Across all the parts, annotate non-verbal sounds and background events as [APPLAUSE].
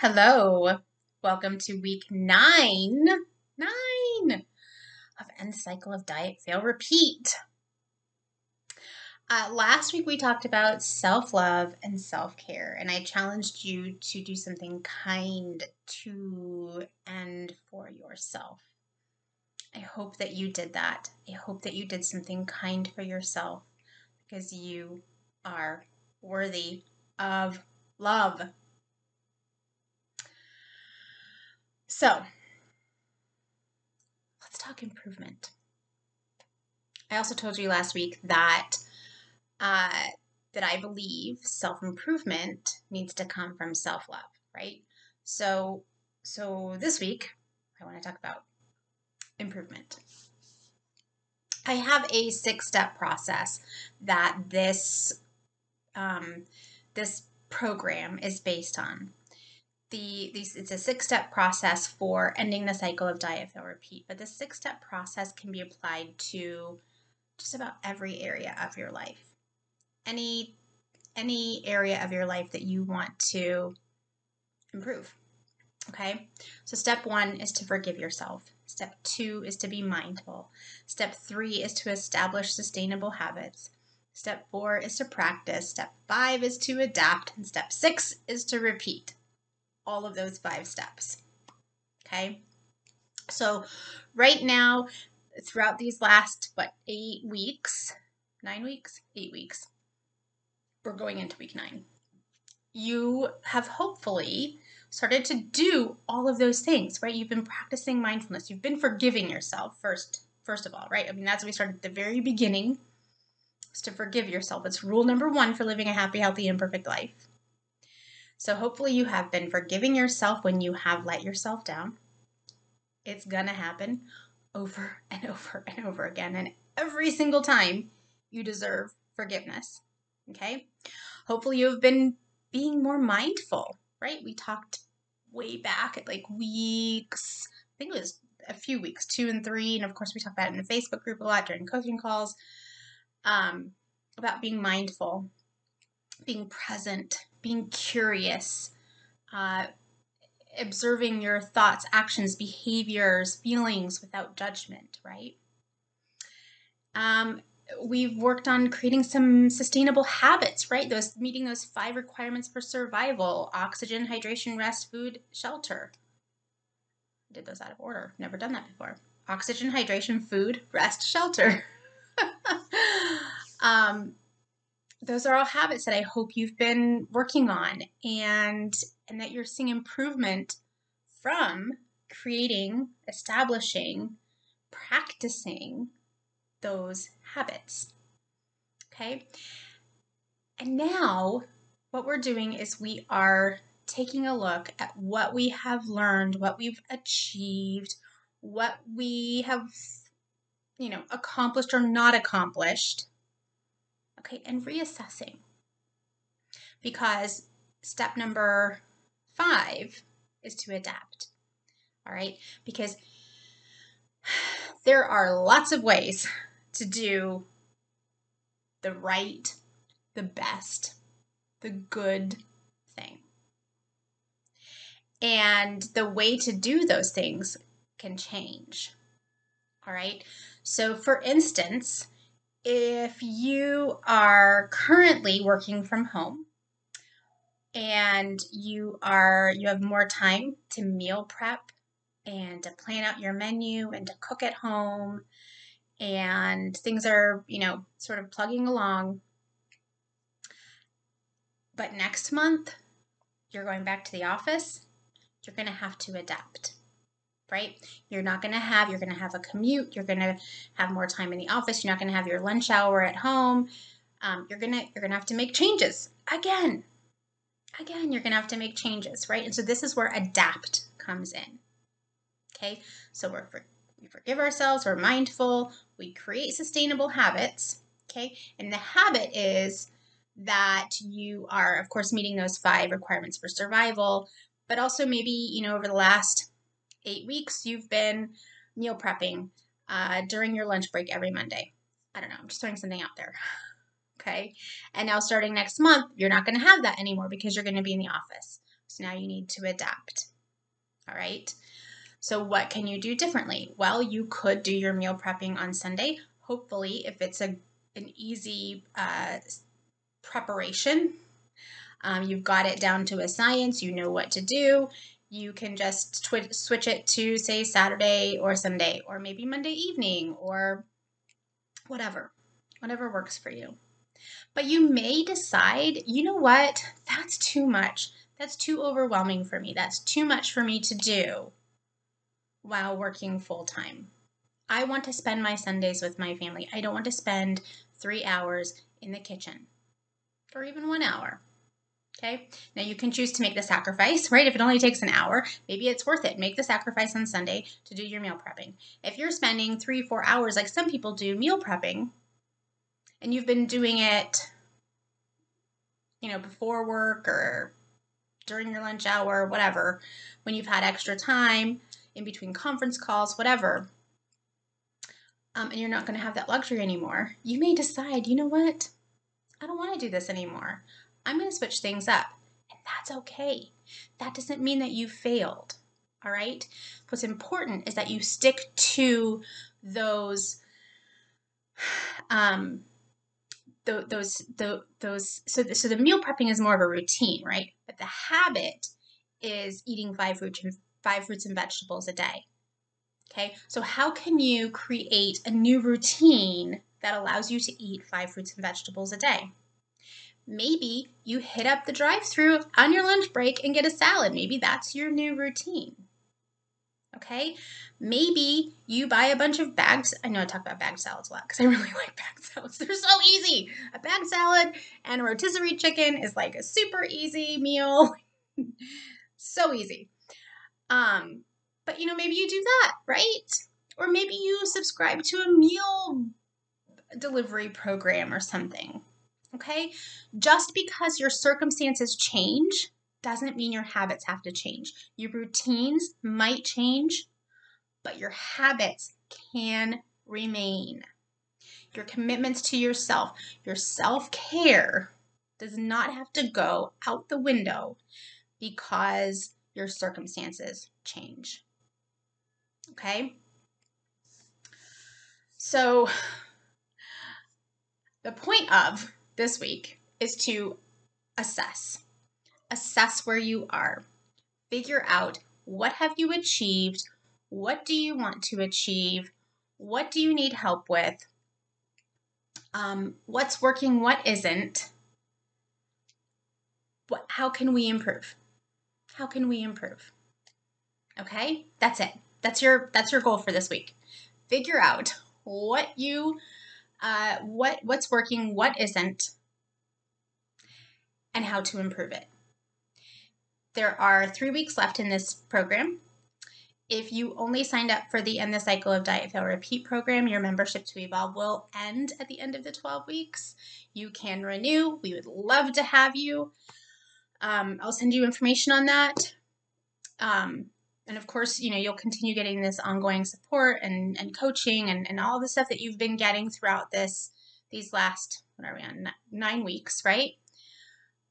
Hello. Welcome to week nine, nine of End Cycle of Diet Fail Repeat. Uh, last week we talked about self love and self care, and I challenged you to do something kind to and for yourself. I hope that you did that. I hope that you did something kind for yourself because you are worthy of love. So, let's talk improvement. I also told you last week that uh, that I believe self improvement needs to come from self love, right? So, so this week I want to talk about improvement. I have a six step process that this um, this program is based on. The these it's a six step process for ending the cycle of diet fail repeat, but the six step process can be applied to just about every area of your life. Any any area of your life that you want to improve. Okay? So step 1 is to forgive yourself. Step two is to be mindful. Step three is to establish sustainable habits. Step four is to practice. Step five is to adapt. And step six is to repeat all of those five steps. Okay. So, right now, throughout these last, what, eight weeks, nine weeks, eight weeks, we're going into week nine. You have hopefully started to do all of those things, right? You've been practicing mindfulness. You've been forgiving yourself first, first of all, right? I mean, that's what we started at the very beginning. Is to forgive yourself. It's rule number one for living a happy, healthy, imperfect life. So hopefully you have been forgiving yourself when you have let yourself down. It's gonna happen over [LAUGHS] and over and over again. And every single time you deserve forgiveness. Okay? Hopefully you have been being more mindful, right? We talked way back at like weeks, I think it was a few weeks, two and three. And of course, we talk about it in the Facebook group a lot during coaching calls um, about being mindful, being present, being curious, uh, observing your thoughts, actions, behaviors, feelings without judgment, right? Um, we've worked on creating some sustainable habits, right? Those meeting those five requirements for survival oxygen, hydration, rest, food, shelter. I did those out of order. Never done that before. Oxygen, hydration, food, rest, shelter. [LAUGHS] um, those are all habits that I hope you've been working on and and that you're seeing improvement from creating, establishing, practicing those habits. Okay? And now, what we're doing is we are taking a look at what we have learned, what we've achieved, what we have, you know, accomplished or not accomplished. Okay, and reassessing. Because step number five is to adapt. All right, because there are lots of ways to do the right, the best, the good thing. And the way to do those things can change. All right. So, for instance, if you are currently working from home and you are you have more time to meal prep and to plan out your menu and to cook at home and things are, you know, sort of plugging along. But next month, you're going back to the office, you're going to have to adapt. Right? You're not going to have you're going to have a commute, you're going to have more time in the office, you're not going to have your lunch hour at home. Um, you're going to you're going to have to make changes again. Again, you're going to have to make changes, right? And so this is where adapt comes in. Okay? So we're for, we forgive ourselves, we're mindful, we create sustainable habits, okay? And the habit is that you are, of course, meeting those five requirements for survival, but also maybe, you know, over the last eight weeks, you've been meal prepping uh, during your lunch break every Monday. I don't know, I'm just throwing something out there. [LAUGHS] Okay. And now starting next month, you're not going to have that anymore because you're going to be in the office. So now you need to adapt. All right. So, what can you do differently? Well, you could do your meal prepping on Sunday. Hopefully, if it's a an easy uh, preparation, um, you've got it down to a science. You know what to do. You can just twi- switch it to say Saturday or Sunday, or maybe Monday evening, or whatever, whatever works for you. But you may decide, you know what? That's too much. That's too overwhelming for me. That's too much for me to do while working full time. I want to spend my Sundays with my family. I don't want to spend three hours in the kitchen or even one hour. Okay, now you can choose to make the sacrifice, right? If it only takes an hour, maybe it's worth it. Make the sacrifice on Sunday to do your meal prepping. If you're spending three, four hours, like some people do, meal prepping, and you've been doing it, you know, before work or during your lunch hour, whatever, when you've had extra time in between conference calls, whatever, um, and you're not going to have that luxury anymore, you may decide, you know what? I don't want to do this anymore. I'm going to switch things up. And that's okay. That doesn't mean that you failed. All right? What's important is that you stick to those [SIGHS] um the, those the, those so the, so the meal prepping is more of a routine, right? But the habit is eating five fruits and five fruits and vegetables a day. Okay? So how can you create a new routine that allows you to eat five fruits and vegetables a day? Maybe you hit up the drive through on your lunch break and get a salad. Maybe that's your new routine. Okay? Maybe you buy a bunch of bags. I know I talk about bag salads a lot because I [LAUGHS] really like bag salads. They're so easy. A bag salad and a rotisserie chicken is like a super easy meal. [LAUGHS] so easy. Um, but you know, maybe you do that, right? Or maybe you subscribe to a meal delivery program or something. Okay? Just because your circumstances change doesn't mean your habits have to change. Your routines might change, but your habits can remain. Your commitments to yourself, your self care does not have to go out the window because your circumstances change. Okay? So, the point of this week is to assess. Assess where you are. Figure out what have you achieved? What do you want to achieve? What do you need help with? Um, what's working? What isn't? What? How can we improve? How can we improve? Okay, that's it. That's your that's your goal for this week. Figure out what you uh, what what's working, what isn't, and how to improve it. There are three weeks left in this program. If you only signed up for the End the Cycle of Diet Fail Repeat program, your membership to Evolve will end at the end of the 12 weeks. You can renew. We would love to have you. Um, I'll send you information on that. Um, and of course, you know, you'll continue getting this ongoing support and, and coaching and, and all the stuff that you've been getting throughout this, these last, what are we on, nine weeks, right?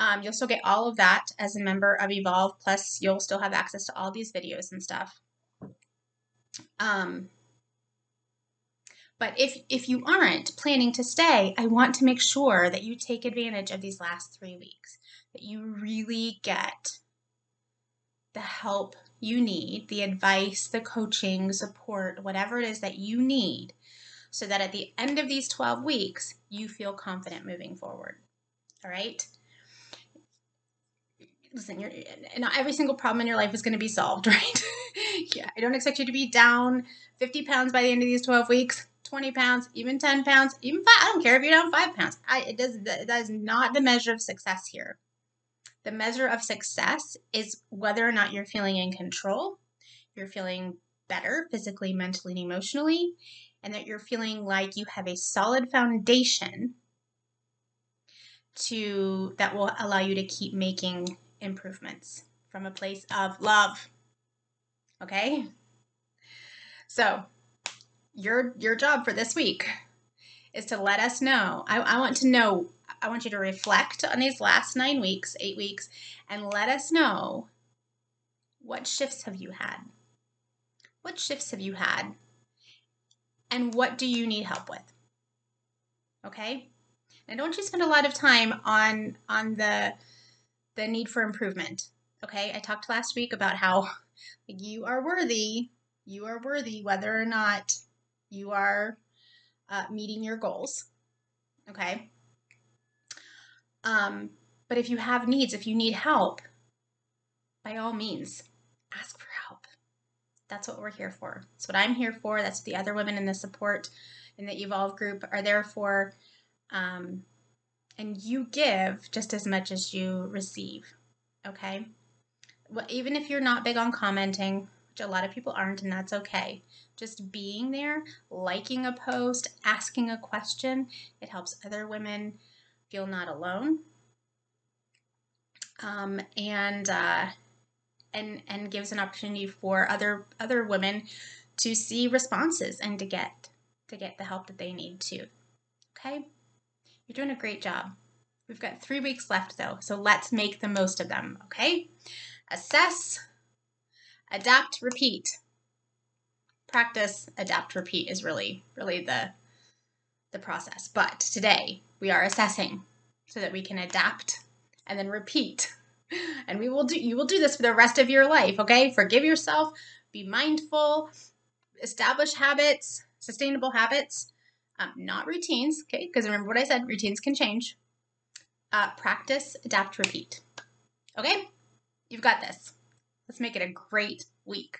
Um, you'll still get all of that as a member of Evolve, plus you'll still have access to all these videos and stuff. Um, but if, if you aren't planning to stay, I want to make sure that you take advantage of these last three weeks, that you really get the help you need, the advice, the coaching, support, whatever it is that you need, so that at the end of these 12 weeks, you feel confident moving forward. All right? Listen, you're, not every single problem in your life is going to be solved, [LAUGHS] right? yeah, I don't expect you to be down 50 pounds by the end of these 12 weeks. 20 pounds, even 10 pounds, even five. I don't care if you're down five pounds. I, it does, that is not the measure of success here. The measure of success is whether or not you're feeling in control, you're feeling better physically, mentally, and emotionally, and that you're feeling like you have a solid foundation to that will allow you to keep making improvements from a place of love. Okay? So, your your job for this week is to let us know. I, I want to know, I want you to reflect on these last nine weeks, eight weeks, and let us know what shifts have you had? What shifts have you had? And what do you need help with? Okay? And don't you spend a lot of time on on the the need for improvement. Okay? I talked last week about how you are worthy. You are worthy whether or not you are uh, meeting your goals. Okay? Um, but if you have needs, if you need help, by all means, ask for help. That's what we're here for. That's what I'm here for. That's what the other women in the support in the Evolve group are there for. Um, and you give just as much as you receive. Okay? Well, even if you're not big on commenting, which a lot of people aren't, and that's okay. Just being there, liking a post, asking a question, it helps other women feel not alone. Um, and uh, and and gives an opportunity for other other women to see responses and to get to get the help that they need too. Okay? You're doing a great job. We've got 3 weeks left though, so let's make the most of them, okay? Assess, adapt, repeat. Practice, adapt, repeat is really really the the process. But today we are assessing so that we can adapt and then repeat. And we will do you will do this for the rest of your life okay? Forgive yourself be mindful establish habits sustainable habits um, not routines okay? Because remember what i said routines can change. Uh, practice adapt repeat okay? You've got this let's make it a great week